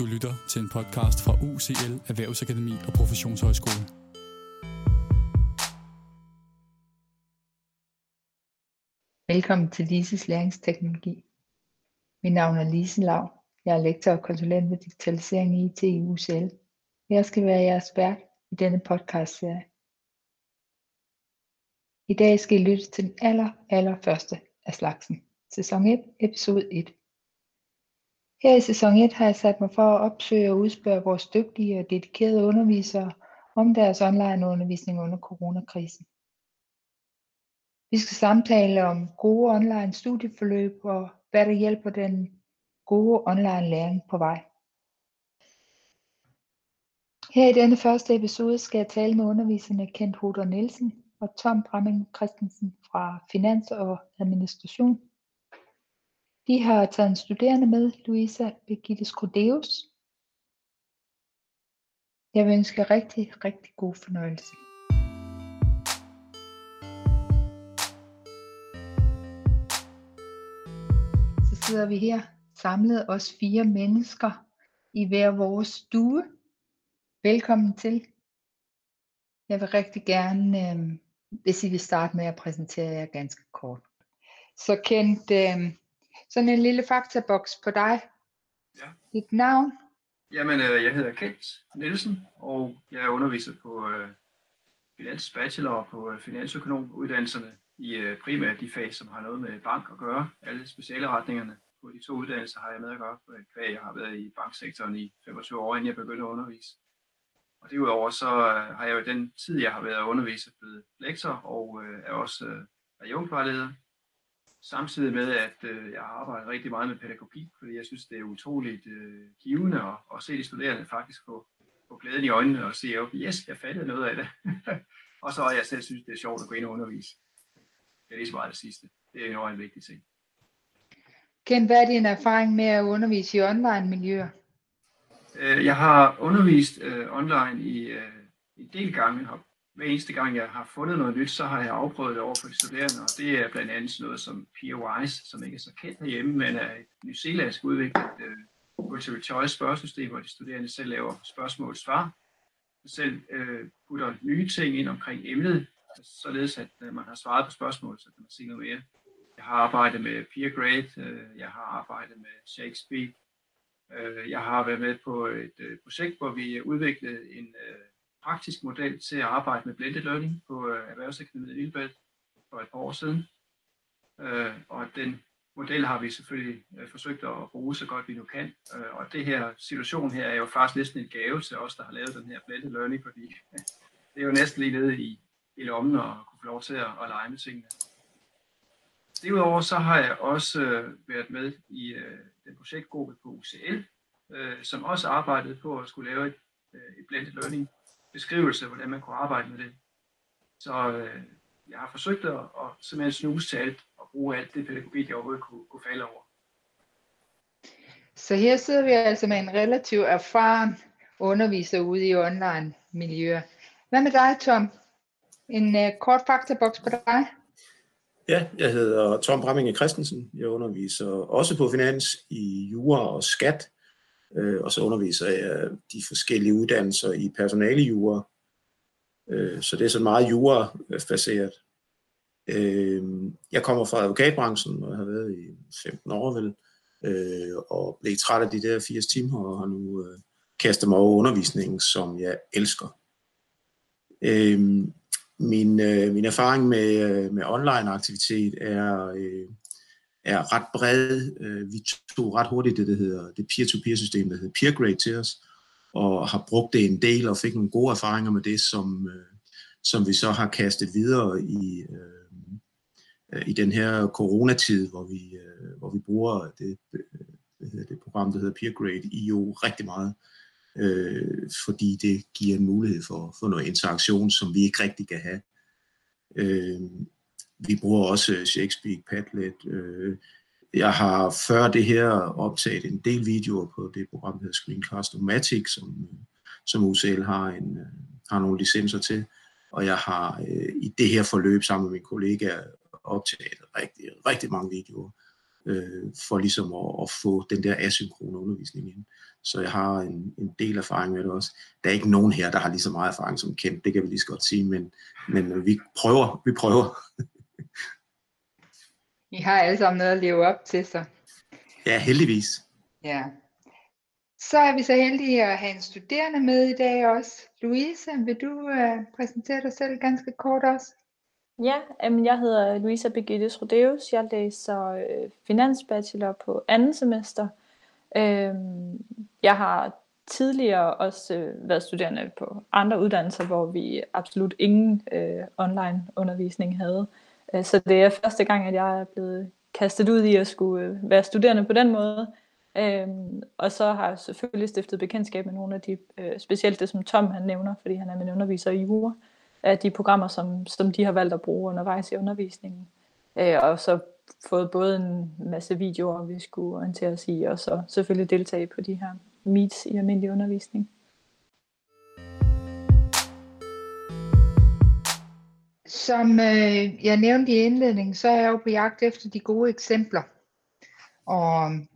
Du lytter til en podcast fra UCL Erhvervsakademi og Professionshøjskole. Velkommen til Lises læringsteknologi. Mit navn er Lise Lav. Jeg er lektor og konsulent ved digitalisering i IT i UCL. Jeg skal være jeres vært i denne podcast-serie. I dag skal I lytte til den aller, aller første af slagsen. Sæson 1, episode 1. Her i sæson 1 har jeg sat mig for at opsøge og udspørge vores dygtige og dedikerede undervisere om deres online undervisning under coronakrisen. Vi skal samtale om gode online studieforløb og hvad der hjælper den gode online læring på vej. Her i denne første episode skal jeg tale med underviserne Kent Hoder Nielsen og Tom Bramming Christensen fra Finans og Administration vi har taget en studerende med, Louisa Birgitte Skrodeus. Jeg vil ønske rigtig, rigtig god fornøjelse. Så sidder vi her samlet os fire mennesker i hver vores stue. Velkommen til. Jeg vil rigtig gerne, øh, hvis I vil starte med at præsentere jer ganske kort. Så Kent, øh, sådan en lille faktaboks på dig. Ja. Dit navn? Jamen, øh, jeg hedder Kent Nielsen, og jeg er underviser på øh, Finans Bachelor på øh, Finansøkonomuddannelserne i øh, primært de fag, som har noget med bank at gøre. Alle specialretningerne på de to uddannelser har jeg med at gøre, kvæg jeg har været i banksektoren i 25 år, inden jeg begyndte at undervise. Og derudover så øh, har jeg jo den tid, jeg har været underviser, blevet lektor og øh, er også øh, regionvejleder samtidig med, at øh, jeg har arbejdet rigtig meget med pædagogik, fordi jeg synes, det er utroligt øh, givende at, at se de studerende faktisk få, få glæden i øjnene og se, at yes, jeg fattede noget af det. og så har jeg selv synes, det er sjovt at gå ind og undervise. Det er lige så meget det sidste. Det er en vigtig ting. Ken, hvad er din erfaring med at undervise i online-miljøer? Øh, jeg har undervist øh, online i øh, en del gange, har hver eneste gang, jeg har fundet noget nyt, så har jeg afprøvet det over for de studerende, og det er blandt andet noget som PeerWise, som ikke er så kendt herhjemme, men er et nyzeelandsk udviklet øh, uh, multiple choice spørgesystem, hvor de studerende selv laver spørgsmål og svar, selv uh, putter nye ting ind omkring emnet, således at uh, man har svaret på spørgsmål, så kan man se noget mere. Jeg har arbejdet med PeerGrade, uh, jeg har arbejdet med Shakespeare, uh, jeg har været med på et uh, projekt, hvor vi udviklede en uh, praktisk model til at arbejde med blended learning på øh, Erhvervsakademiet i Lillebælt for et par år siden. Øh, og den model har vi selvfølgelig øh, forsøgt at bruge så godt vi nu kan. Øh, og det her situation her er jo faktisk næsten en gave til os, der har lavet den her blended learning, fordi det er jo næsten lige nede i, i lommen og kunne få lov til at, at lege med tingene. Derudover så har jeg også øh, været med i øh, den projektgruppe på UCL, øh, som også arbejdede på at skulle lave et, øh, et blended learning beskrivelse, hvordan man kunne arbejde med det. Så øh, jeg har forsøgt at, at simpelthen snuse til alt og bruge alt det pædagogik, jeg overhovedet kunne, kunne falde over. Så her sidder vi altså med en relativt erfaren underviser ude i online miljøer. Hvad med dig, Tom? En uh, kort faktaboks på dig? Ja, jeg hedder Tom Bramminge Christensen. Jeg underviser også på finans i jura og skat øh, og så underviser jeg de forskellige uddannelser i personalejura. Øh, så det er så meget jura-baseret. Øh, jeg kommer fra advokatbranchen og har været i 15 år vel, øh, og blev træt af de der 80 timer og har nu øh, kastet mig over undervisningen, som jeg elsker. Øh, min, øh, min erfaring med, øh, med online aktivitet er øh, er ret bred. Øh, vi tog ret hurtigt det, der hedder det peer-to-peer system, der hedder PeerGrade til os, og har brugt det en del og fik nogle gode erfaringer med det, som, øh, som vi så har kastet videre i, øh, i den her coronatid, hvor vi, hvor vi bruger det, det program, der hedder PeerGrade IO rigtig meget, øh, fordi det giver en mulighed for, for noget interaktion, som vi ikke rigtig kan have. Øh, vi bruger også øh, Shakespeare, Padlet. Øh, jeg har før det her optaget en del videoer på det program, der hedder screencast Matic, som, øh, som UCL har, en, øh, har nogle licenser til. Og jeg har øh, i det her forløb sammen med min kollega optaget rigtig, rigtig mange videoer, øh, for ligesom at, at få den der asynkrone undervisning ind. så jeg har en, en del erfaring med det også. Der er ikke nogen her, der har lige så meget erfaring som Kent, det kan vi lige så godt sige, men, men vi prøver, vi prøver. I har alle sammen noget at leve op til, så. Ja, heldigvis. Ja. Så er vi så heldige at have en studerende med i dag også. Louise, vil du uh, præsentere dig selv ganske kort også? Ja, jamen jeg hedder Louisa Birgittes Rodeus. Jeg læser øh, finansbachelor på anden semester. Øhm, jeg har tidligere også øh, været studerende på andre uddannelser, hvor vi absolut ingen øh, online undervisning havde. Øh, Øh, så det er første gang, at jeg er blevet kastet ud i at skulle øh, være studerende på den måde. Øhm, og så har jeg selvfølgelig stiftet bekendtskab med nogle af de, øh, specielt det som Tom han nævner, fordi han er min underviser i jura, af de programmer, som, som de har valgt at bruge undervejs i undervisningen. Øh, og så fået både en masse videoer, vi skulle orientere os i, og så selvfølgelig deltage på de her meets i almindelig undervisning. Som øh, jeg nævnte i indledningen, så er jeg jo på jagt efter de gode eksempler. Og øhm,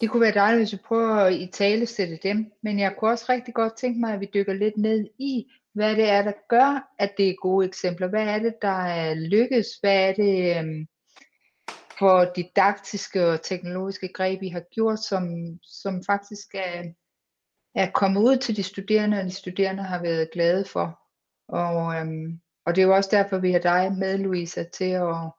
det kunne være dejligt, hvis vi prøver at i tale sætte dem. Men jeg kunne også rigtig godt tænke mig, at vi dykker lidt ned i, hvad det er, der gør, at det er gode eksempler. Hvad er det, der er lykkes? Hvad er det øh, for didaktiske og teknologiske greb, I har gjort, som, som faktisk er, er kommet ud til de studerende, og de studerende har været glade for. Og, øhm, og det er jo også derfor, vi har dig med, Louisa, til at,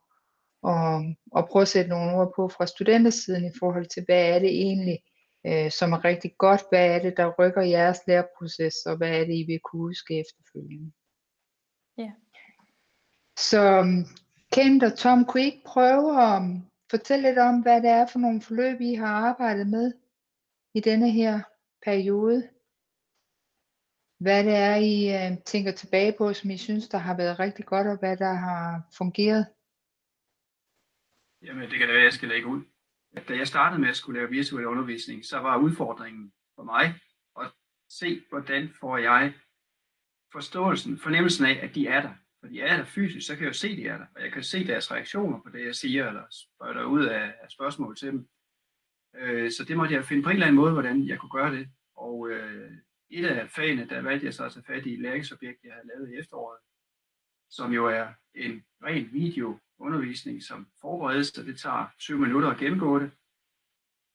og, og prøve at sætte nogle ord på fra studentersiden i forhold til, hvad er det egentlig, øh, som er rigtig godt, hvad er det, der rykker jeres læreproces, og hvad er det, I vil kunne huske efterfølgende. Ja. Så Kent og Tom, kunne I ikke prøve at fortælle lidt om, hvad det er for nogle forløb, I har arbejdet med i denne her periode? Hvad det er, I øh, tænker tilbage på, som I synes, der har været rigtig godt, og hvad der har fungeret? Jamen, det kan da være, jeg skal lægge ud. At Da jeg startede med at skulle lave virtuel undervisning, så var udfordringen for mig at se, hvordan får jeg forståelsen, fornemmelsen af, at de er der. For de er der fysisk, så kan jeg jo se, at de er der. Og jeg kan se deres reaktioner på det, jeg siger, eller spørger ud af, af spørgsmål til dem. Øh, så det måtte jeg finde på en eller anden måde, hvordan jeg kunne gøre det. Og øh, et af fagene, der valgte jeg så at tage fat i et læringsobjekt, jeg havde lavet i efteråret, som jo er en ren videoundervisning, som forberedes, så det tager 20 minutter at gennemgå det.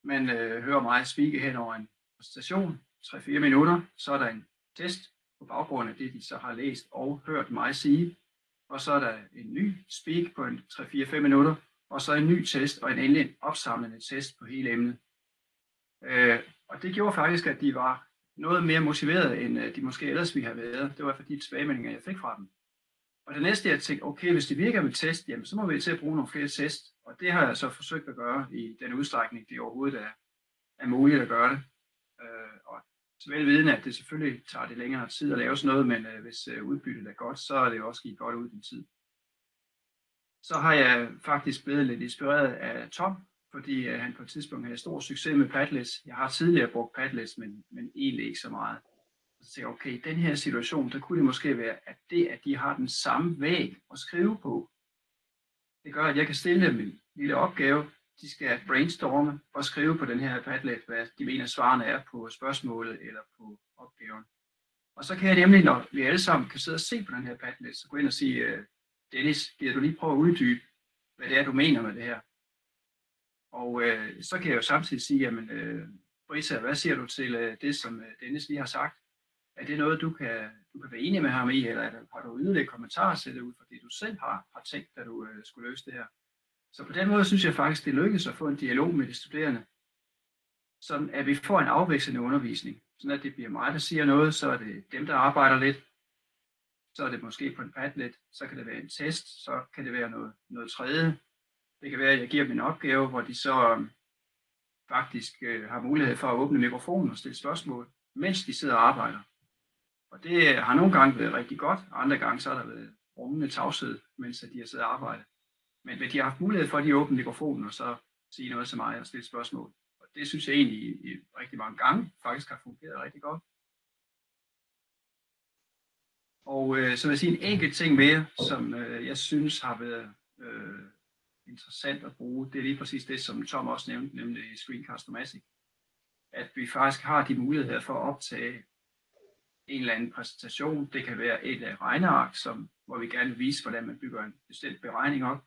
Man øh, hører mig speake hen over en station, 3-4 minutter, så er der en test, på baggrund af det, de så har læst og hørt mig sige. Og så er der en ny speak på en 3-4-5 minutter, og så en ny test og en endelig opsamlende test på hele emnet. Øh, og det gjorde faktisk, at de var noget mere motiveret, end øh, de måske ellers ville have været. Det var fordi de tilbagemeldinger, jeg fik fra dem. Og det næste, jeg tænkte, okay, hvis det virker med test, jamen, så må vi til at bruge nogle flere test. Og det har jeg så forsøgt at gøre i den udstrækning, det overhovedet er, er muligt at gøre det. Øh, og så vidende, at det selvfølgelig tager det længere tid at lave sådan noget, men øh, hvis øh, udbyttet er godt, så er det også givet godt ud i tid. Så har jeg faktisk blevet lidt inspireret af Tom, fordi øh, han på et tidspunkt havde stor succes med Padlets. Jeg har tidligere brugt Padlets, men, men egentlig ikke så meget. Så tænkte jeg, okay, i den her situation, der kunne det måske være, at det, at de har den samme væg at skrive på, det gør, at jeg kan stille dem en lille opgave, de skal brainstorme og skrive på den her Padlet, hvad de mener svarene er på spørgsmålet eller på opgaven. Og så kan jeg nemlig, når vi alle sammen kan sidde og se på den her Padlet, så gå ind og sige, øh, Dennis, gider du lige prøve at uddybe, hvad det er, du mener med det her? Og øh, så kan jeg jo samtidig sige, jamen, øh, Brisa, hvad siger du til øh, det, som øh, Dennis lige har sagt? Er det noget, du kan, du kan være enig med ham i, eller har du yderligere kommentarer til det ud fra det, du selv har, har tænkt, da du øh, skulle løse det her? Så på den måde synes jeg faktisk, det lykkedes at få en dialog med de studerende, sådan at vi får en afvekslende undervisning. Sådan at det bliver mig, der siger noget, så er det dem, der arbejder lidt, så er det måske på en Padlet, så kan det være en test, så kan det være noget, noget tredje. Det kan være, at jeg giver dem en opgave, hvor de så øhm, faktisk øh, har mulighed for at åbne mikrofonen og stille spørgsmål, mens de sidder og arbejder. Og det øh, har nogle gange været rigtig godt, og andre gange så har der været rummende tavshed, mens de har siddet og arbejdet. Men, men de har haft mulighed for, at de åbne mikrofonen og så sige noget til mig og stille spørgsmål. Og det synes jeg egentlig i, i rigtig mange gange faktisk har fungeret rigtig godt. Og øh, så vil jeg sige en enkelt ting mere, som øh, jeg synes har været øh, interessant at bruge. Det er lige præcis det, som Tom også nævnte, nemlig Screencast-O-Matic. at vi faktisk har de muligheder for at optage en eller anden præsentation. Det kan være et øh, regneark, som, hvor vi gerne vil vise, hvordan man bygger en bestemt beregning op.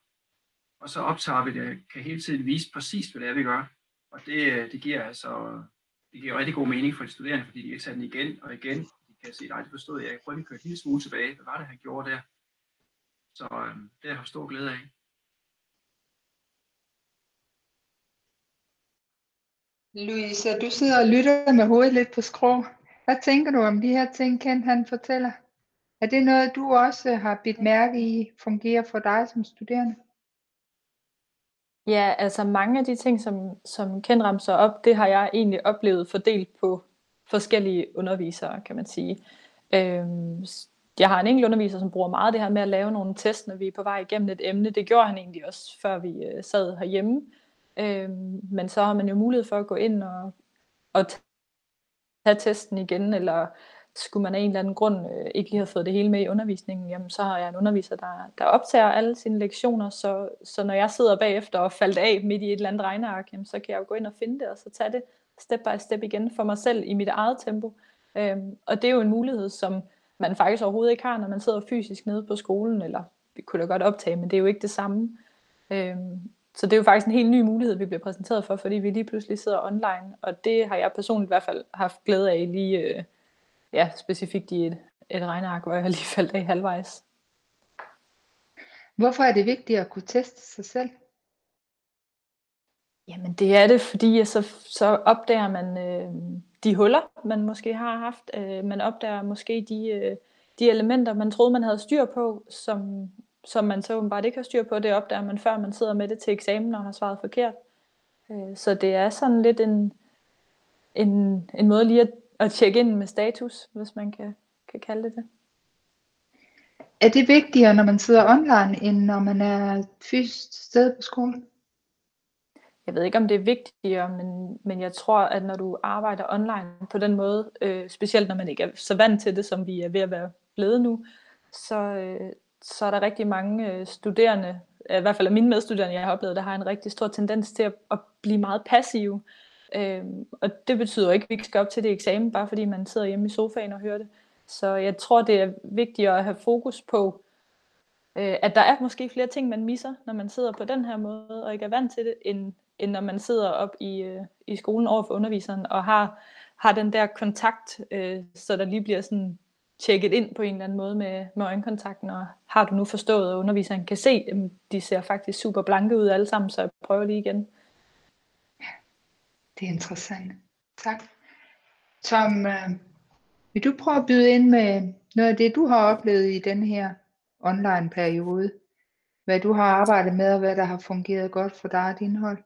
Og så optager vi det, kan hele tiden vise præcis, hvad det er, vi gør. Og det, øh, det giver altså det giver rigtig god mening for de studerende, fordi de kan tage den igen og igen. De kan se, nej, det forstod jeg. Jeg prøver lige at køre en lille smule tilbage. Hvad var det, han gjorde der? Så øh, det har jeg stor glæde af. Louise, du sidder og lytter med hovedet lidt på skrå. Hvad tænker du om de her ting, Kent han fortæller? Er det noget, du også har bidt mærke i, fungerer for dig som studerende? Ja, altså mange af de ting, som, som Ken ramser op, det har jeg egentlig oplevet fordelt på forskellige undervisere, kan man sige. Øhm, jeg har en enkelt underviser, som bruger meget det her med at lave nogle tests, når vi er på vej igennem et emne. Det gjorde han egentlig også, før vi øh, sad herhjemme. Øhm, men så har man jo mulighed for at gå ind og, og tage testen igen, eller skulle man af en eller anden grund øh, ikke lige have fået det hele med i undervisningen, jamen så har jeg en underviser, der, der optager alle sine lektioner, så, så når jeg sidder bagefter og faldt af midt i et eller andet regneark, jamen, så kan jeg jo gå ind og finde det, og så tage det step by step igen for mig selv i mit eget tempo. Øhm, og det er jo en mulighed, som man faktisk overhovedet ikke har, når man sidder fysisk nede på skolen, eller vi kunne da godt optage, men det er jo ikke det samme. Øhm, så det er jo faktisk en helt ny mulighed, vi bliver præsenteret for, fordi vi lige pludselig sidder online, og det har jeg personligt i hvert fald haft glæde af lige, øh, ja, specifikt i et, et regneark, hvor jeg lige faldt af halvvejs. Hvorfor er det vigtigt at kunne teste sig selv? Jamen det er det, fordi så, så opdager man øh, de huller, man måske har haft. Øh, man opdager måske de, øh, de elementer, man troede, man havde styr på, som, som man så åbenbart ikke har styr på. Det opdager man, før man sidder med det til eksamen og har svaret forkert. Øh, så det er sådan lidt en, en, en måde lige at, at tjekke ind med status, hvis man kan, kan kalde det det. Er det vigtigere, når man sidder online, end når man er fysisk sted på skolen? jeg ved ikke om det er vigtigere, men, men jeg tror, at når du arbejder online på den måde, øh, specielt når man ikke er så vant til det, som vi er ved at være blevet nu, så, øh, så er der rigtig mange øh, studerende, øh, i hvert fald af mine medstuderende, jeg har oplevet, der har en rigtig stor tendens til at, at blive meget passive. Øh, og det betyder ikke, at vi ikke skal op til det eksamen, bare fordi man sidder hjemme i sofaen og hører det. Så jeg tror, det er vigtigere at have fokus på, øh, at der er måske flere ting, man misser, når man sidder på den her måde og ikke er vant til det, end, end når man sidder op i, øh, i skolen over for underviseren og har, har den der kontakt, øh, så der lige bliver sådan tjekket ind på en eller anden måde med, med øjenkontakten, og har du nu forstået, at underviseren kan se, at de ser faktisk super blanke ud alle sammen, så jeg prøver lige igen. Det er interessant. Tak. Tom, øh, vil du prøve at byde ind med noget af det, du har oplevet i den her online periode? Hvad du har arbejdet med, og hvad der har fungeret godt for dig og din hold?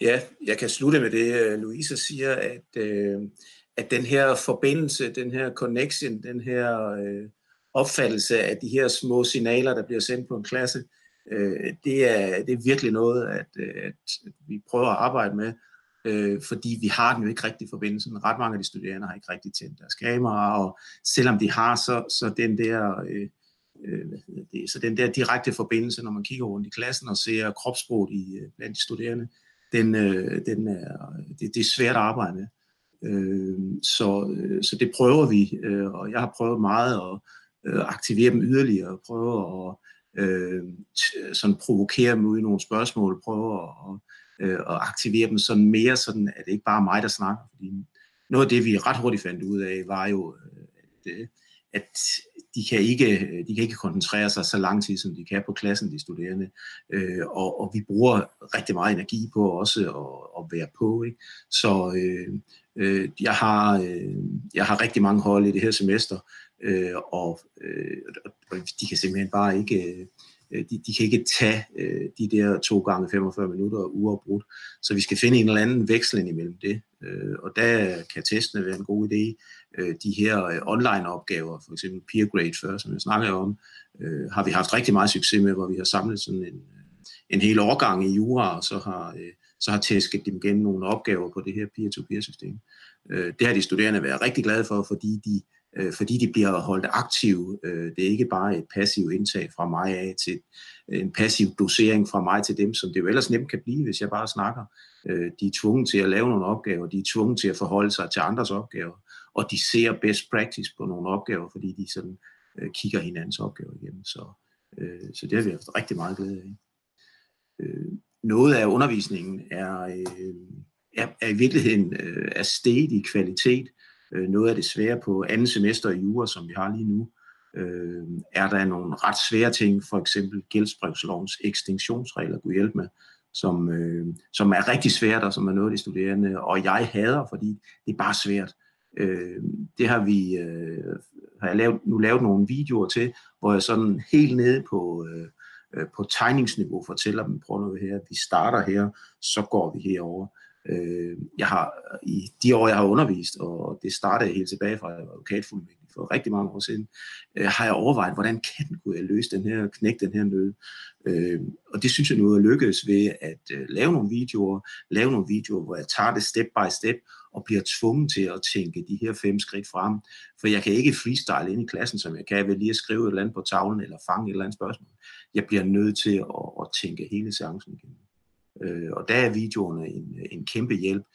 Ja, jeg kan slutte med det, øh, Louise siger, at, øh, at den her forbindelse, den her connection, den her øh, opfattelse af de her små signaler, der bliver sendt på en klasse, øh, det, er, det er virkelig noget, at, øh, at vi prøver at arbejde med, øh, fordi vi har den jo ikke rigtig forbindelsen. Ret mange af de studerende har ikke rigtig tændt deres kamera, og selvom de har, så, så den der... Øh, øh det, så den der direkte forbindelse, når man kigger rundt i klassen og ser kropssproget i, øh, blandt de studerende, den, den er, det, det er svært at arbejde med. Øhm, øh, så, så det prøver vi, øh, og jeg har prøvet meget at øh, aktivere dem yderligere, og prøve at øh, øh, sådan provokere dem ud i nogle spørgsmål, prøve at, øh, at aktivere dem sådan mere, sådan at det ikke bare er mig, der snakker. Fordi noget af det, vi ret hurtigt fandt ud af, var jo, øh, at, øh, at de kan ikke, de kan ikke koncentrere sig så lang tid, som de kan på klassen, de studerende. Øh, og, og vi bruger rigtig meget energi på også at, at være på. Ikke? Så øh, øh, jeg, har, øh, jeg har rigtig mange hold i det her semester, øh, og, øh, og de kan simpelthen bare ikke... Øh, de, de kan ikke tage øh, de der to gange 45 minutter uafbrudt. Så vi skal finde en eller anden veksling imellem det. Øh, og der kan testene være en god idé. Øh, de her øh, online-opgaver, for eksempel peer grade før, som jeg snakkede om, øh, har vi haft rigtig meget succes med, hvor vi har samlet sådan en, øh, en hel årgang i jura, og så har, øh, så har tæsket dem gennem nogle opgaver på det her peer-to-peer system. Øh, det har de studerende været rigtig glade for, fordi de øh, fordi de bliver holdt aktive. Øh, det er ikke bare et passivt indtag fra mig af til øh, en passiv dosering fra mig til dem, som det jo ellers nemt kan blive, hvis jeg bare snakker. Øh, de er tvunget til at lave nogle opgaver, de er tvunget til at forholde sig til andres opgaver, og de ser best practice på nogle opgaver, fordi de sådan øh, kigger hinandens opgaver igennem. Så, øh, så det har vi haft rigtig meget glæde af. Øh, noget af undervisningen er, øh, er, er i virkeligheden øh, er steget i kvalitet. Øh, noget af det svære på andet semester i jura, som vi har lige nu, øh, er der nogle ret svære ting, for eksempel gældsbrevslovens ekstinktionsregler, kunne hjælpe med, som, øh, som er rigtig svært, og som er noget af de studerende, og jeg hader, fordi det er bare svært. Øh, det har vi øh, har jeg lavet, nu lavet nogle videoer til, hvor jeg sådan helt nede på, øh, øh på tegningsniveau fortæller dem, prøv nu her, vi starter her, så går vi herover. Øh, jeg har i de år, jeg har undervist, og det startede helt tilbage fra advokatfuldmægtig for rigtig mange år siden, øh, har jeg overvejet, hvordan kan kunne jeg løse den her, knække den her nød. Øh, og det synes jeg nu er lykkedes ved at øh, lave nogle videoer, lave nogle videoer, hvor jeg tager det step by step, og bliver tvunget til at tænke de her fem skridt frem. For jeg kan ikke freestyle ind i klassen, som jeg kan ved lige at skrive et eller andet på tavlen, eller fange et eller andet spørgsmål. Jeg bliver nødt til at, at tænke hele seancen igennem. Øh, og der er videoerne en, en kæmpe hjælp,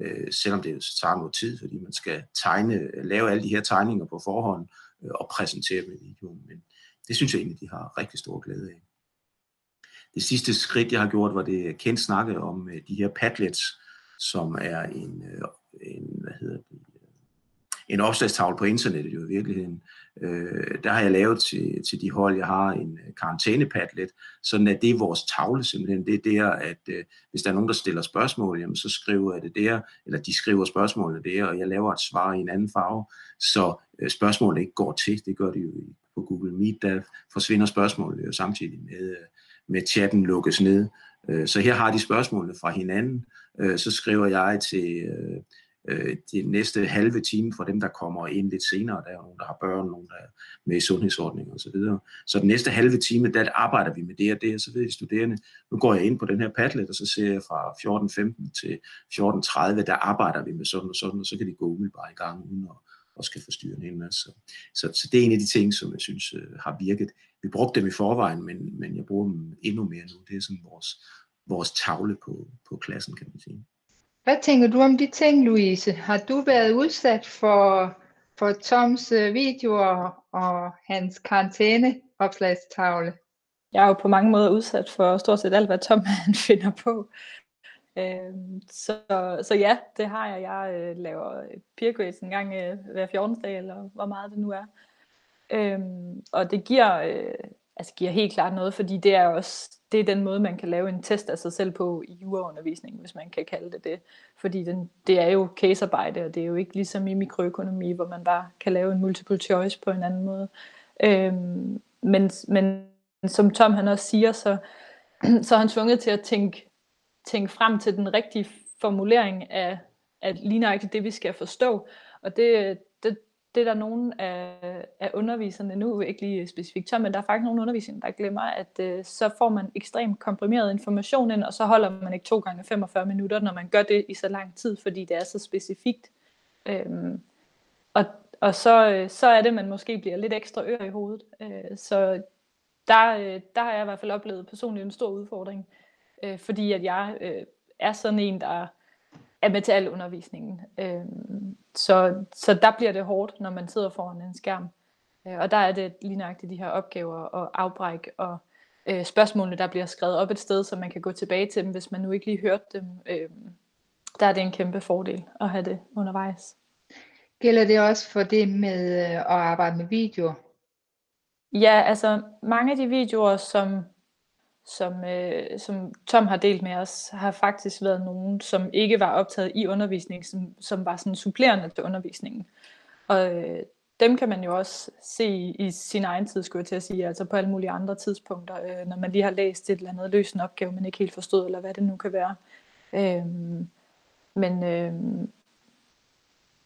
øh, selvom det tager noget tid, fordi man skal tegne, lave alle de her tegninger på forhånd øh, og præsentere dem i videoen. Men det synes jeg egentlig, de har rigtig stor glæde af. Det sidste skridt, jeg har gjort, var det kendt snakke om øh, de her Padlets, som er en, øh, en en opslagstavle på internettet jo i virkeligheden. Øh, der har jeg lavet til, til de hold, jeg har en øh, karantænepadlet, sådan at det er vores tavle simpelthen. Det er der, at øh, hvis der er nogen, der stiller spørgsmål, jamen, så skriver jeg det der, eller de skriver spørgsmålene der, og jeg laver et svar i en anden farve, så øh, spørgsmålet ikke går til. Det gør det jo på Google Meet, der forsvinder spørgsmålet jo samtidig med, øh, med chatten lukkes ned. Øh, så her har de spørgsmålene fra hinanden, øh, så skriver jeg til... Øh, Øh, de næste halve time for dem, der kommer ind lidt senere. Der er nogen, der har børn, nogen, der er med i sundhedsordninger osv. Så, så den næste halve time, der arbejder vi med det og det, og så ved de studerende, nu går jeg ind på den her Padlet, og så ser jeg fra 14.15 til 14.30, der arbejder vi med sådan og sådan, og så kan de gå umiddelbart i gang uden at og skal forstyrre en hel masse. Så, så, så det er en af de ting, som jeg synes øh, har virket. Vi brugte dem i forvejen, men, men jeg bruger dem endnu mere nu. Det er sådan vores, vores tavle på, på klassen, kan man sige. Hvad tænker du om de ting, Louise? Har du været udsat for, for Toms øh, videoer og hans karantæneopslagstavle? Jeg er jo på mange måder udsat for stort set alt, hvad Tom han finder på. Øhm, så, så ja, det har jeg. Jeg øh, laver peer grades en gang øh, hver 14. dag, eller hvor meget det nu er. Øhm, og det giver, øh, altså giver helt klart noget, fordi det er også det er den måde, man kan lave en test af sig selv på i juraundervisningen, hvis man kan kalde det det. Fordi den, det er jo casearbejde, og det er jo ikke ligesom i mikroøkonomi, hvor man bare kan lave en multiple choice på en anden måde. Øhm, men, men som Tom han også siger, så, så er han tvunget til at tænke, tænke frem til den rigtige formulering af, af lige nøjagtigt det, vi skal forstå. Og det, det er der nogen af, af underviserne, nu ikke lige specifikt Tom, men der er faktisk nogle undervisere, der glemmer, at øh, så får man ekstremt komprimeret information ind, og så holder man ikke to gange 45 minutter, når man gør det i så lang tid, fordi det er så specifikt. Øhm, og og så, øh, så er det, man måske bliver lidt ekstra ør i hovedet. Øh, så der, øh, der har jeg i hvert fald oplevet personligt en stor udfordring, øh, fordi at jeg øh, er sådan en, der er med til al undervisningen. Øh, så, så der bliver det hårdt, når man sidder foran en skærm. Øh, og der er det lige nøjagtigt de her opgaver og afbræk og øh, spørgsmålene, der bliver skrevet op et sted, så man kan gå tilbage til dem, hvis man nu ikke lige hørte dem. Øh, der er det en kæmpe fordel at have det undervejs. Gælder det også for det med øh, at arbejde med videoer? Ja, altså mange af de videoer, som som, øh, som Tom har delt med os, har faktisk været nogen, som ikke var optaget i undervisningen, som, som var sådan supplerende til undervisningen. Og øh, dem kan man jo også se i, i sin egen tid, skulle jeg til at sige, altså på alle mulige andre tidspunkter, øh, når man lige har læst et eller andet løst en opgave, man ikke helt forstod, eller hvad det nu kan være. Øh, men, øh,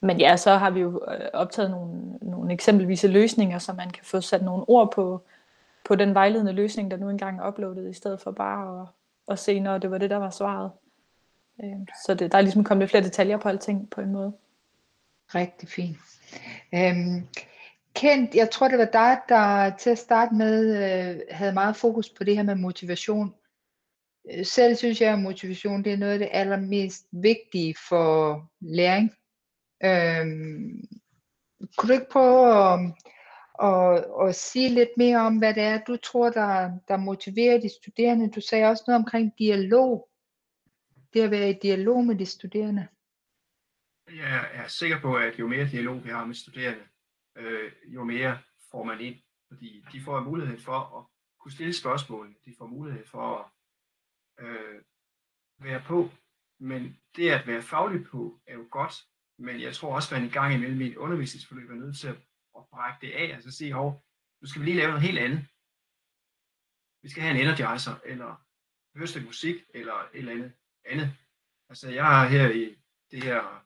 men ja, så har vi jo øh, optaget nogle, nogle eksempelvis løsninger, så man kan få sat nogle ord på, på den vejledende løsning, der nu engang er uploadet, i stedet for bare at, at se, når det var det, der var svaret. Øh, så det, der er ligesom kommet lidt flere detaljer på alting på en måde. Rigtig fint. Øhm, Kent, jeg tror det var dig, der til at starte med øh, havde meget fokus på det her med motivation. Øh, selv synes jeg, at motivation det er noget af det allermest vigtige for læring. Øhm, kunne du ikke prøve at, og, og sige lidt mere om, hvad det er, du tror, der, der motiverer de studerende? Du sagde også noget omkring dialog. Det at være i dialog med de studerende. Jeg er sikker på, at jo mere dialog vi har med studerende, øh, jo mere får man ind. Fordi de får mulighed for at kunne stille spørgsmål. De får mulighed for at øh, være på. Men det at være faglig på er jo godt. Men jeg tror også, at man i gang imellem i et undervisningsforløb er nødt til at, at brække det af. Altså sige, hov, nu skal vi lige lave noget helt andet. Vi skal have en energizer, eller høre musik, eller et eller andet andet. Altså jeg har her i det her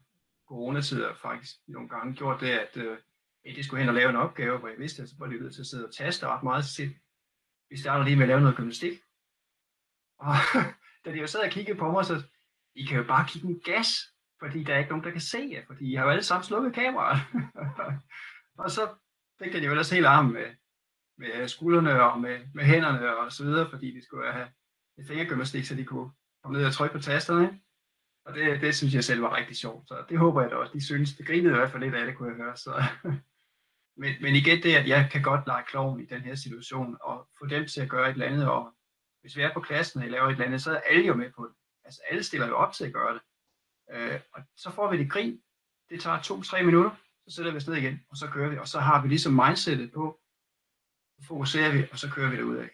coronatider faktisk nogle gange gjort det, at øh, det skulle hen og lave en opgave, hvor jeg vidste, at så var det nødt til at sidde og taste ret meget til Vi starter lige med at lave noget gymnastik. Og da de jo sad og kiggede på mig, så I kan jo bare kigge en gas, fordi der er ikke nogen, der kan se jer, fordi I har jo alle sammen slukket kameraet. og så fik han jo ellers hele arm med, med skuldrene og med, med hænderne og så videre, fordi de skulle have et fingergymnastik, så de kunne komme ned og trykke på tasterne. Og det, det synes jeg selv var rigtig sjovt, så det håber jeg da også. De synes, det grinede i hvert fald lidt af det, kunne jeg høre. Så. men, men igen det, at jeg kan godt lege kloven i den her situation, og få dem til at gøre et eller andet, og hvis vi er på klassen og laver et eller andet, så er alle jo med på det. Altså alle stiller jo op til at gøre det. Øh, og så får vi det grin. Det tager to-tre minutter, så sætter vi os ned igen, og så kører vi. Og så har vi ligesom mindsetet på, så fokuserer vi, og så kører vi det ud af.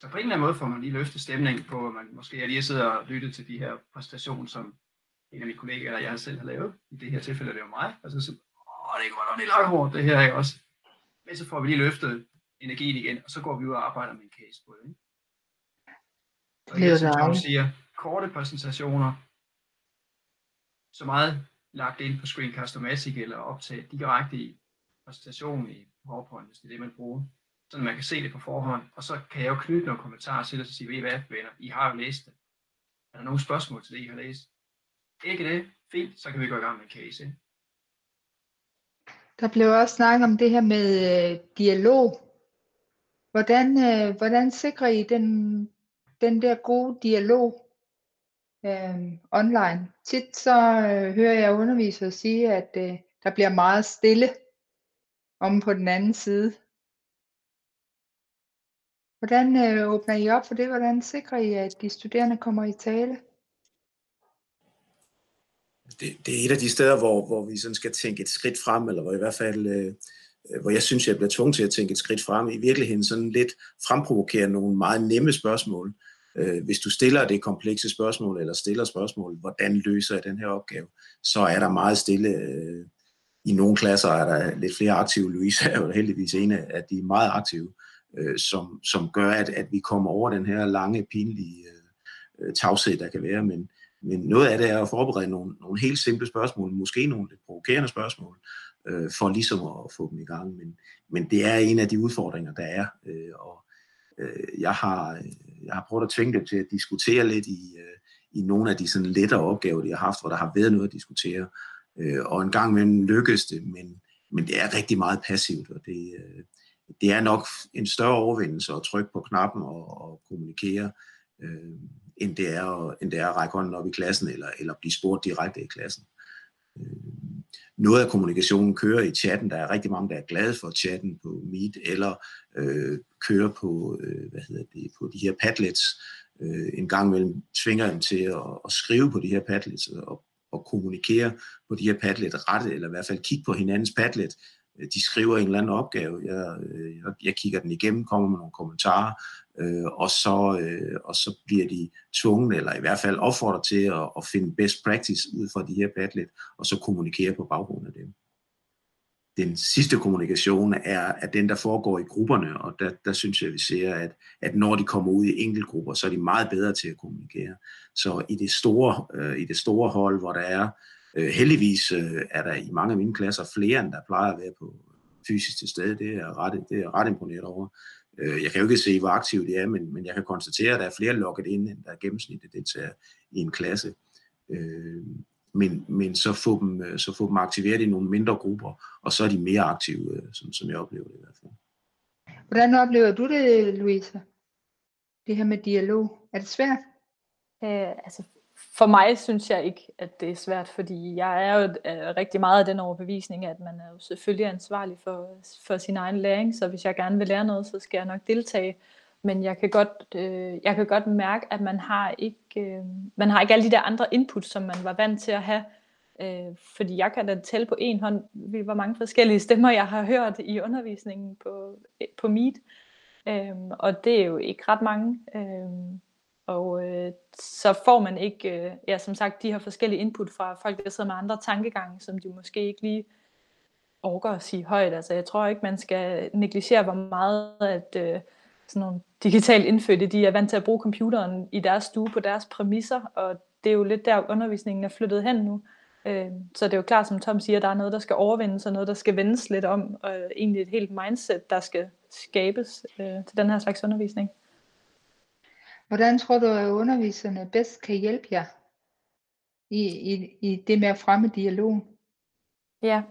Så på en eller anden måde får man lige løftet stemningen på, at man måske lige sidder og lyttet til de her præstationer, som en af mine kollegaer eller jeg selv har lavet. I det her tilfælde er det jo mig. Og så siger åh, det går nok lidt langt det her, ikke også? Men så får vi lige løftet energien igen, og så går vi ud og arbejder med en case på det. Ikke? Og som Tom siger, korte præsentationer, så meget lagt ind på Screencast-O-Matic eller optaget direkte i præsentationen i PowerPoint, hvis det er det, man bruger så man kan se det på forhånd, og så kan jeg jo knytte nogle kommentarer til det, og sige, ved I hvad, venner, I har jo læst det. Er der nogle spørgsmål til det, I har læst? Ikke det? Fint, så kan vi gå i gang med en case. Ikke? Der blev også snakket om det her med øh, dialog. Hvordan, øh, hvordan sikrer I den, den der gode dialog øh, online? Tit så øh, hører jeg undervisere sige, at øh, der bliver meget stille om på den anden side. Hvordan øh, åbner I op for det? Hvordan sikrer I, at de studerende kommer i tale? Det, det er et af de steder, hvor, hvor vi sådan skal tænke et skridt frem, eller hvor i hvert fald, øh, øh hvor jeg synes, jeg bliver tvunget til at tænke et skridt frem. I virkeligheden sådan lidt fremprovokere nogle meget nemme spørgsmål. Øh, hvis du stiller det komplekse spørgsmål, eller stiller spørgsmål, hvordan løser jeg den her opgave, så er der meget stille. Øh, I nogle klasser er der lidt flere aktive. Louise er jo heldigvis en af de meget aktive øh, som, som gør, at, at vi kommer over den her lange, pinlige øh, øh, tavshed, der kan være. Men, men noget af det er at forberede nogle, nogle helt simple spørgsmål, måske nogle lidt provokerende spørgsmål, øh, for ligesom at få dem i gang. Men, men det er en af de udfordringer, der er. Øh, og øh, jeg, har, jeg har prøvet at tvinge dem til at diskutere lidt i, øh, i nogle af de sådan lettere opgaver, de har haft, hvor der har været noget at diskutere. Øh, og en gang imellem lykkes det, men, men det er rigtig meget passivt, og det, øh, det er nok en større overvindelse at trykke på knappen og, og kommunikere, øh, end, det er, end det er at række hånden op i klassen eller, eller blive spurgt direkte i klassen. Øh, noget af kommunikationen kører i chatten. Der er rigtig mange, der er glade for chatten på Meet, eller øh, kører på, øh, hvad hedder det, på de her padlets. Øh, en gang imellem tvinger dem til at, at skrive på de her padlets og, og kommunikere på de her padlet rette, eller i hvert fald kigge på hinandens padlet, øh, de skriver en eller anden opgave, jeg, øh, jeg, jeg kigger den igennem, kommer med nogle kommentarer, øh, og, så, øh, og så bliver de tvunget, eller i hvert fald opfordret til at, at finde best practice ud fra de her Padlet, og så kommunikere på baggrund af dem. Den sidste kommunikation er, er den, der foregår i grupperne, og der, der synes jeg, vi ser, at, at når de kommer ud i enkeltgrupper, så er de meget bedre til at kommunikere. Så i det store, øh, i det store hold, hvor der er Øh, heldigvis øh, er der i mange af mine klasser flere, end der plejer at være på fysisk til stede. Det er ret, det er ret imponeret over. Øh, jeg kan jo ikke se, hvor aktivt det er, men, men jeg kan konstatere, at der er flere lukket ind, end der er gennemsnitligt deltager i en klasse. Øh, men, men så, få dem, øh, så få dem aktiveret i nogle mindre grupper, og så er de mere aktive, øh, som, som jeg oplever det i hvert fald. Hvordan oplever du det, Louise? Det her med dialog. Er det svært? Øh, altså, for mig synes jeg ikke, at det er svært, fordi jeg er jo øh, rigtig meget af den overbevisning, at man er jo selvfølgelig ansvarlig for, for sin egen læring, så hvis jeg gerne vil lære noget, så skal jeg nok deltage. Men jeg kan godt, øh, jeg kan godt mærke, at man har ikke, øh, man har ikke alle de der andre input, som man var vant til at have. Øh, fordi jeg kan da tælle på en hånd, hvor mange forskellige stemmer, jeg har hørt i undervisningen på, på Meet. Øh, og det er jo ikke ret mange. Øh, og øh, så får man ikke, øh, ja som sagt, de her forskellige input fra folk, der sidder med andre tankegange, som de måske ikke lige overgår at sige højt. Altså jeg tror ikke, man skal negligere, hvor meget at øh, sådan nogle digitalt indfødte, de er vant til at bruge computeren i deres stue på deres præmisser, og det er jo lidt der, undervisningen er flyttet hen nu. Øh, så det er jo klart, som Tom siger, der er noget, der skal overvindes, og noget, der skal vendes lidt om, og egentlig et helt mindset, der skal skabes øh, til den her slags undervisning. Hvordan tror du, at underviserne bedst kan hjælpe jer i, i, i det med at fremme dialogen? Ja,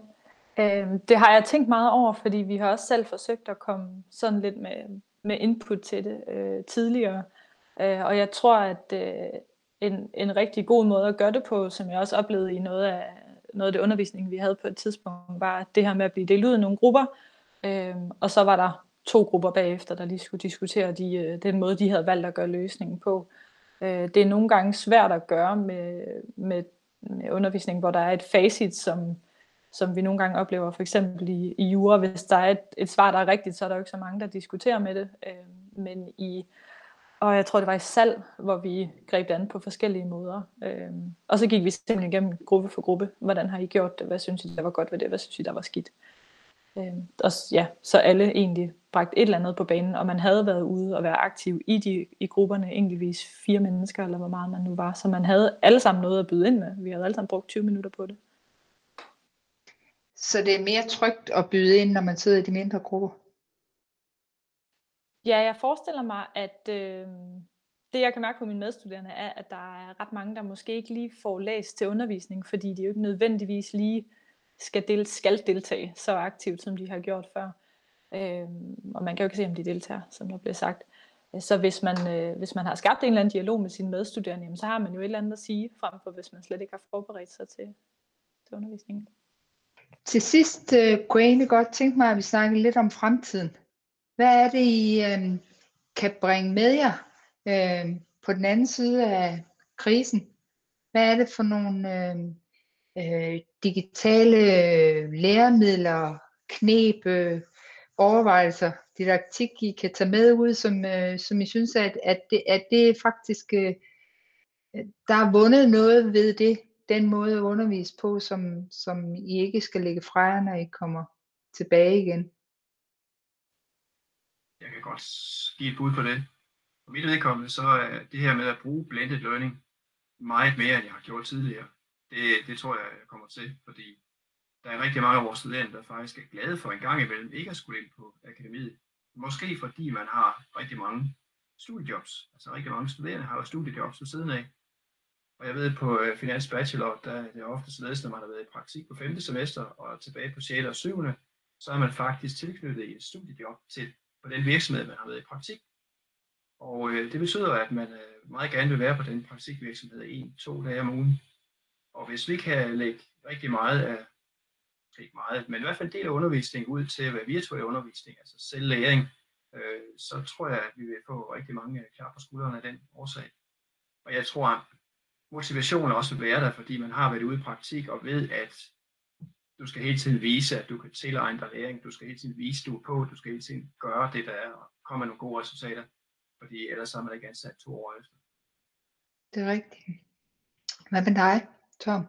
øh, det har jeg tænkt meget over, fordi vi har også selv forsøgt at komme sådan lidt med, med input til det øh, tidligere. Øh, og jeg tror, at øh, en, en rigtig god måde at gøre det på, som jeg også oplevede i noget af, noget af det undervisning, vi havde på et tidspunkt, var det her med at blive delt ud i nogle grupper. Øh, og så var der to grupper bagefter, der lige skulle diskutere de, øh, den måde, de havde valgt at gøre løsningen på. Øh, det er nogle gange svært at gøre med, med, med undervisning, hvor der er et facit, som, som vi nogle gange oplever, for eksempel i, i jura, hvis der er et, et svar, der er rigtigt, så er der jo ikke så mange, der diskuterer med det. Øh, men i, og jeg tror, det var i salg, hvor vi greb det an på forskellige måder. Øhm, og så gik vi simpelthen igennem gruppe for gruppe. Hvordan har I gjort det? Hvad synes I, der var godt ved det? Hvad synes I, der var skidt? Øh, og ja, så alle egentlig bragt et eller andet på banen, og man havde været ude og være aktiv i, de, i grupperne, enkeltvis fire mennesker, eller hvor meget man nu var, så man havde alle sammen noget at byde ind med. Vi havde alle sammen brugt 20 minutter på det. Så det er mere trygt at byde ind, når man sidder i de mindre grupper? Ja, jeg forestiller mig, at øh, det jeg kan mærke på mine medstuderende er, at der er ret mange, der måske ikke lige får læst til undervisning, fordi de jo ikke nødvendigvis lige skal, del, skal deltage så aktivt, som de har gjort før. Øh, og man kan jo ikke se, om de deltager, som der bliver sagt. Så hvis man, øh, hvis man har skabt en eller anden dialog med sine medstuderende, jamen, så har man jo et eller andet at sige, frem for hvis man slet ikke har forberedt sig til, til undervisningen. Til sidst øh, kunne jeg egentlig godt tænke mig, at vi snakker lidt om fremtiden. Hvad er det, I øh, kan bringe med jer øh, på den anden side af krisen? Hvad er det for nogle øh, øh, digitale øh, læremidler, knep, øh, overvejelser, didaktik, I kan tage med ud, som, øh, som I synes, at, at, det, at det faktisk, øh, der er vundet noget ved det, den måde at undervise på, som, som I ikke skal lægge fra jer, når I kommer tilbage igen? Jeg kan godt give et bud på det. For mit vedkommende, så er det her med at bruge blended learning meget mere, end jeg har gjort tidligere. Det, det tror jeg, jeg kommer til, fordi der er rigtig mange af vores studerende, der faktisk er glade for en gang imellem ikke at skulle ind på akademiet. Måske fordi man har rigtig mange studiejobs. Altså rigtig mange studerende har jo studiejobs ved siden af. Og jeg ved på øh, Finans Bachelor, der er det ofte således, når man har været i praktik på 5. semester og tilbage på 6. og 7. så er man faktisk tilknyttet i et studiejob til på den virksomhed, man har været i praktik. Og øh, det betyder, at man øh, meget gerne vil være på den praktikvirksomhed en, to dage om ugen. Og hvis vi kan lægge rigtig meget af ikke meget, men i hvert fald del af undervisningen ud til at være virtuel undervisning, altså selvlæring, øh, så tror jeg, at vi vil få rigtig mange øh, klar på skuldrene af den årsag. Og jeg tror, at motivationen også vil være der, fordi man har været ude i praktik og ved, at du skal hele tiden vise, at du kan tilegne dig læring, du skal hele tiden vise, at du er på, du skal hele tiden gøre det, der er, og komme med nogle gode resultater, fordi ellers er man ikke ansat to år efter. Det er rigtigt. Hvad med dig, Tom?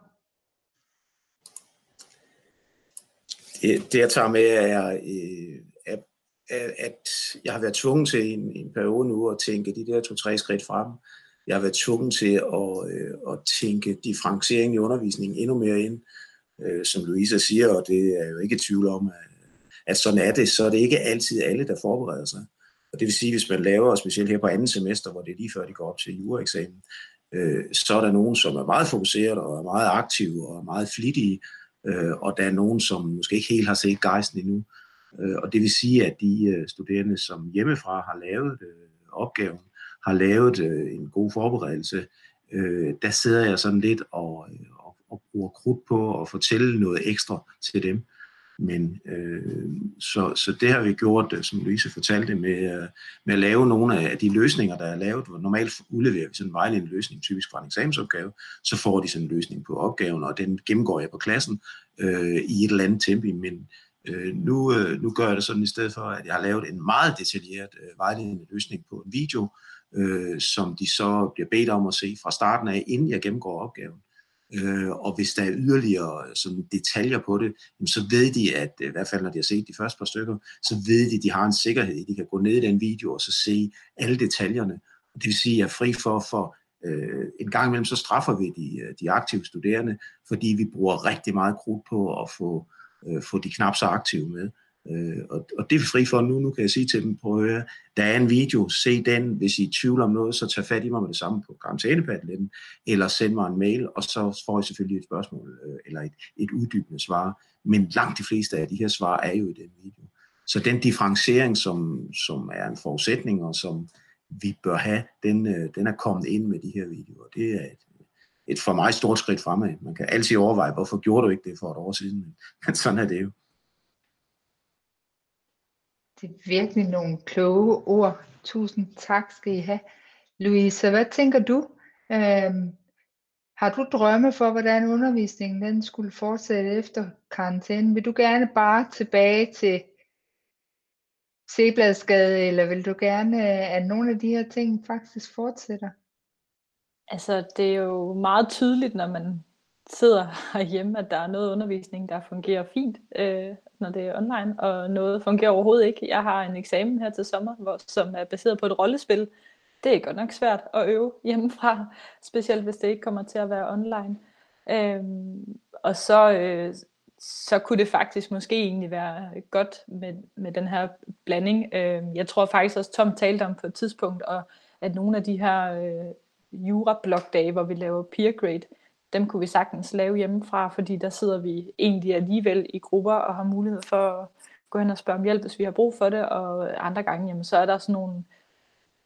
det, det jeg tager med er, øh, at, at jeg har været tvunget til en, en periode nu at tænke de der to-tre skridt frem. Jeg har været tvunget til at, øh, at tænke differentiering i undervisningen endnu mere ind, øh, som Louisa siger, og det er jo ikke i tvivl om, at, at sådan er det, så er det ikke altid alle, der forbereder sig. Og det vil sige, hvis man laver, specielt her på anden semester, hvor det er lige før de går op til jureeksamen, øh, så er der nogen, som er meget fokuseret og er meget aktive og er meget flittige, øh, og der er nogen, som måske ikke helt har set gejsten endnu. Øh, og det vil sige, at de øh, studerende, som hjemmefra har lavet øh, opgaven, har lavet øh, en god forberedelse, øh, der sidder jeg sådan lidt og, øh, og, og bruger krudt på at fortælle noget ekstra til dem. Men øh, så, så det har vi gjort, øh, som Louise fortalte, med, øh, med at lave nogle af de løsninger, der er lavet. Normalt udleverer vi sådan en vejledende løsning, typisk fra en eksamensopgave, så får de sådan en løsning på opgaven, og den gennemgår jeg på klassen øh, i et eller andet tempo. Men øh, nu, øh, nu gør jeg det sådan i stedet for, at jeg har lavet en meget detaljeret øh, vejledende løsning på en video, øh, øh, som de så bliver bedt om at se fra starten af, inden jeg gennemgår opgaven. Øh, og hvis der er yderligere sådan, detaljer på det, jamen, så ved de, at øh, i hvert fald når de har set de første par stykker, så ved de, at de har en sikkerhed. De kan gå ned i den video og så se alle detaljerne. Det vil sige, at jeg er fri for, for øh, en gang imellem, så straffer vi de, øh, de aktive studerende, fordi vi bruger rigtig meget krudt på at få, øh, få de knap så aktive med. Øh, og, og det er vi fri for nu. Nu kan jeg sige til dem, prøv at høre, der er en video, se den. Hvis I er i tvivl om noget, så tag fat i mig med det samme på karantænepadletten, eller send mig en mail, og så får I selvfølgelig et spørgsmål, øh, eller et, et uddybende svar. Men langt de fleste af de her svar er jo i den video. Så den differentiering, som, som er en forudsætning, og som vi bør have, den, øh, den er kommet ind med de her videoer. Det er et, et for mig stort skridt fremad. Man kan altid overveje, hvorfor gjorde du ikke det for et år siden, men sådan er det jo. Det er virkelig nogle kloge ord. Tusind tak skal I have. Louise, hvad tænker du? Øhm, har du drømme for, hvordan undervisningen den skulle fortsætte efter karantæne? Vil du gerne bare tilbage til Sebladsgade, eller vil du gerne, øh, at nogle af de her ting faktisk fortsætter? Altså, det er jo meget tydeligt, når man sidder herhjemme, at der er noget undervisning, der fungerer fint, øh, når det er online, og noget fungerer overhovedet ikke. Jeg har en eksamen her til sommer, hvor, som er baseret på et rollespil. Det er godt nok svært at øve hjemmefra, specielt hvis det ikke kommer til at være online. Øhm, og så, øh, så kunne det faktisk måske egentlig være godt med, med den her blanding. Øhm, jeg tror faktisk også, Tom talte om på et tidspunkt, og at nogle af de her øh, jura-blokdage, hvor vi laver peer grade, dem kunne vi sagtens lave hjemmefra, fordi der sidder vi egentlig alligevel i grupper og har mulighed for at gå hen og spørge om hjælp, hvis vi har brug for det, og andre gange, jamen, så er der sådan nogle,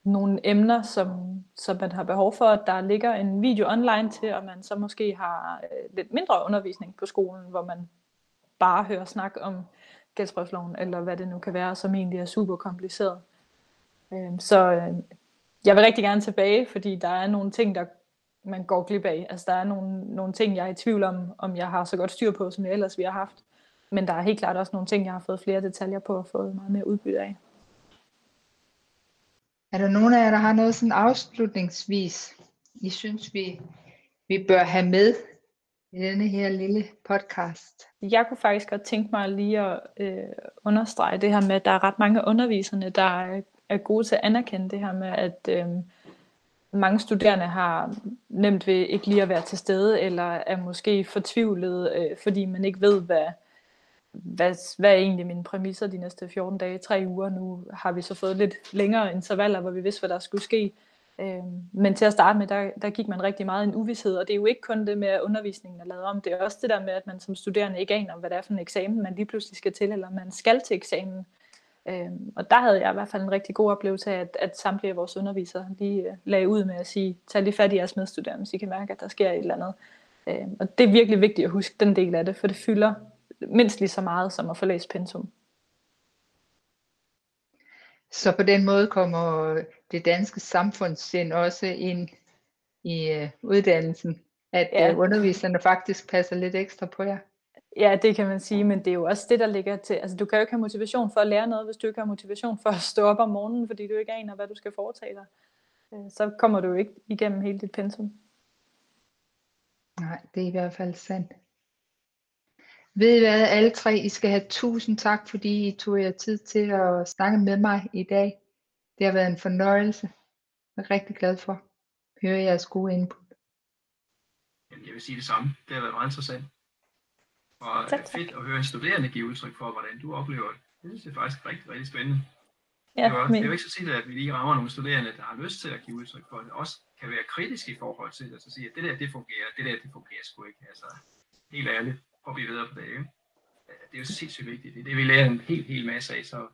nogle emner, som, som man har behov for, at der ligger en video online til, og man så måske har øh, lidt mindre undervisning på skolen, hvor man bare hører snak om gældsbrevsloven, eller hvad det nu kan være, som egentlig er super kompliceret. Øhm, så øh, jeg vil rigtig gerne tilbage, fordi der er nogle ting, der man går glip af. Altså der er nogle, nogle ting, jeg er i tvivl om, om jeg har så godt styr på, som jeg ellers vi har haft. Men der er helt klart også nogle ting, jeg har fået flere detaljer på og fået meget mere udbytte af. Er der nogen af jer, der har noget sådan afslutningsvis, I synes, vi, vi bør have med i denne her lille podcast? Jeg kunne faktisk godt tænke mig lige at øh, understrege det her med, at der er ret mange underviserne, der er, er gode til at anerkende det her med, at øh, mange studerende har nemt ved ikke lige at være til stede, eller er måske fortvivlet, øh, fordi man ikke ved, hvad, hvad, hvad er egentlig mine præmisser de næste 14 dage, tre uger. Nu har vi så fået lidt længere intervaller, hvor vi vidste, hvad der skulle ske. Øh, men til at starte med, der, der gik man rigtig meget i en uvidshed, og det er jo ikke kun det med, at undervisningen er lavet om, det er også det der med, at man som studerende ikke aner, hvad det er for en eksamen, man lige pludselig skal til, eller man skal til eksamen. Øhm, og der havde jeg i hvert fald en rigtig god oplevelse af, at, at samtlige af vores undervisere lige uh, lagde ud med at sige, tag lige fat i jeres medstuderende, hvis I kan mærke, at der sker et eller andet. Øhm, og det er virkelig vigtigt at huske den del af det, for det fylder mindst lige så meget som at få læst pensum. Så på den måde kommer det danske samfundssind også ind i uh, uddannelsen, at ja. uh, underviserne faktisk passer lidt ekstra på jer. Ja, det kan man sige, men det er jo også det, der ligger til. Altså, du kan jo ikke have motivation for at lære noget, hvis du ikke har motivation for at stå op om morgenen, fordi du ikke aner, hvad du skal foretage dig. Øh, så kommer du jo ikke igennem hele dit pensum. Nej, det er i hvert fald sandt. Ved I hvad, alle tre, I skal have tusind tak, fordi I tog jer tid til at snakke med mig i dag. Det har været en fornøjelse. Jeg er rigtig glad for at høre jeres gode input. Jeg vil sige det samme. Det har været meget interessant. Og tak, tak. fedt at høre en studerende give udtryk for, hvordan du oplever det. Det synes jeg faktisk rigtig, rigtig spændende. Ja, det, er jo, men... det er jo ikke så tit, at vi lige rammer nogle studerende, der har lyst til at give udtryk for det. Også kan være kritisk i forhold til det, og så sige, at det der, det fungerer, det der, det fungerer sgu ikke. Altså, helt ærligt, og vi videre på det. Ikke? Det er jo sindssygt vigtigt. Det er det, vi lærer en helt, helt masse af. Så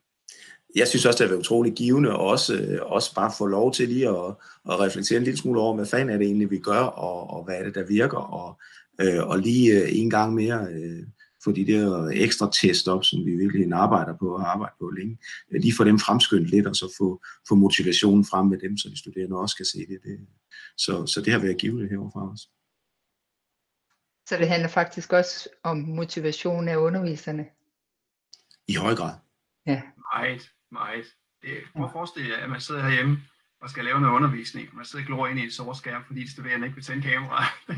jeg synes også, det har været utroligt givende, og også, øh, også bare få lov til lige at, at reflektere en lille smule over, hvad fanden er det egentlig, vi gør, og, og hvad er det, der virker, og, øh, og lige øh, en gang mere øh, få de der ekstra test op, som vi virkelig arbejder på og har arbejdet på længe, øh, lige få dem fremskyndt lidt, og så få, få motivationen frem med dem, så de studerende også kan se det. det. Så, så det har været givet herovre os. Så det handler faktisk også om motivation af underviserne? I høj grad. Ja. Meget, meget. Det, prøv at forestille jer, at man sidder herhjemme og skal lave noget undervisning, og man sidder og glor ind i et sort skærm, fordi de studerende ikke vil tænde kamera.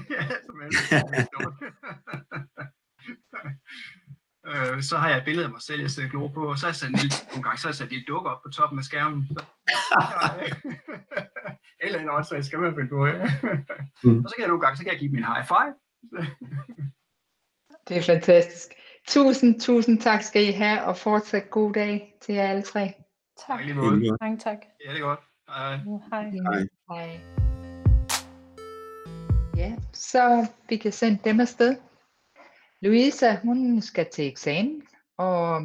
øh, så har jeg et billede af mig selv, jeg sidder og glor på, og så har jeg sat en lille, nogle gange, så har jeg sat et dukke op på toppen af skærmen. Eller en åndssag skal man finde på. Ja. Mm. Og så kan jeg nogle gange, så kan jeg give min high five. det er fantastisk. Tusind, tusind tak skal I have, og fortsat god dag til jer alle tre. Tak. Mange tak. Ja, det er godt. Hej. Hej. Hej. Ja, så vi kan sende dem afsted. Louisa, hun skal til eksamen, og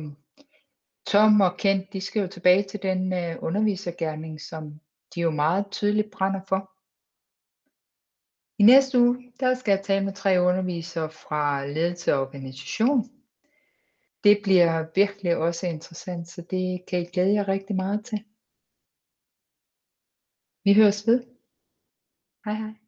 Tom og Kent, de skal jo tilbage til den uh, undervisergærning, som de jo meget tydeligt brænder for. I næste uge, der skal jeg tale med tre undervisere fra ledelse og organisation. Det bliver virkelig også interessant, så det kan I glæde jer rigtig meget til. Vi høres ved. Hej hej.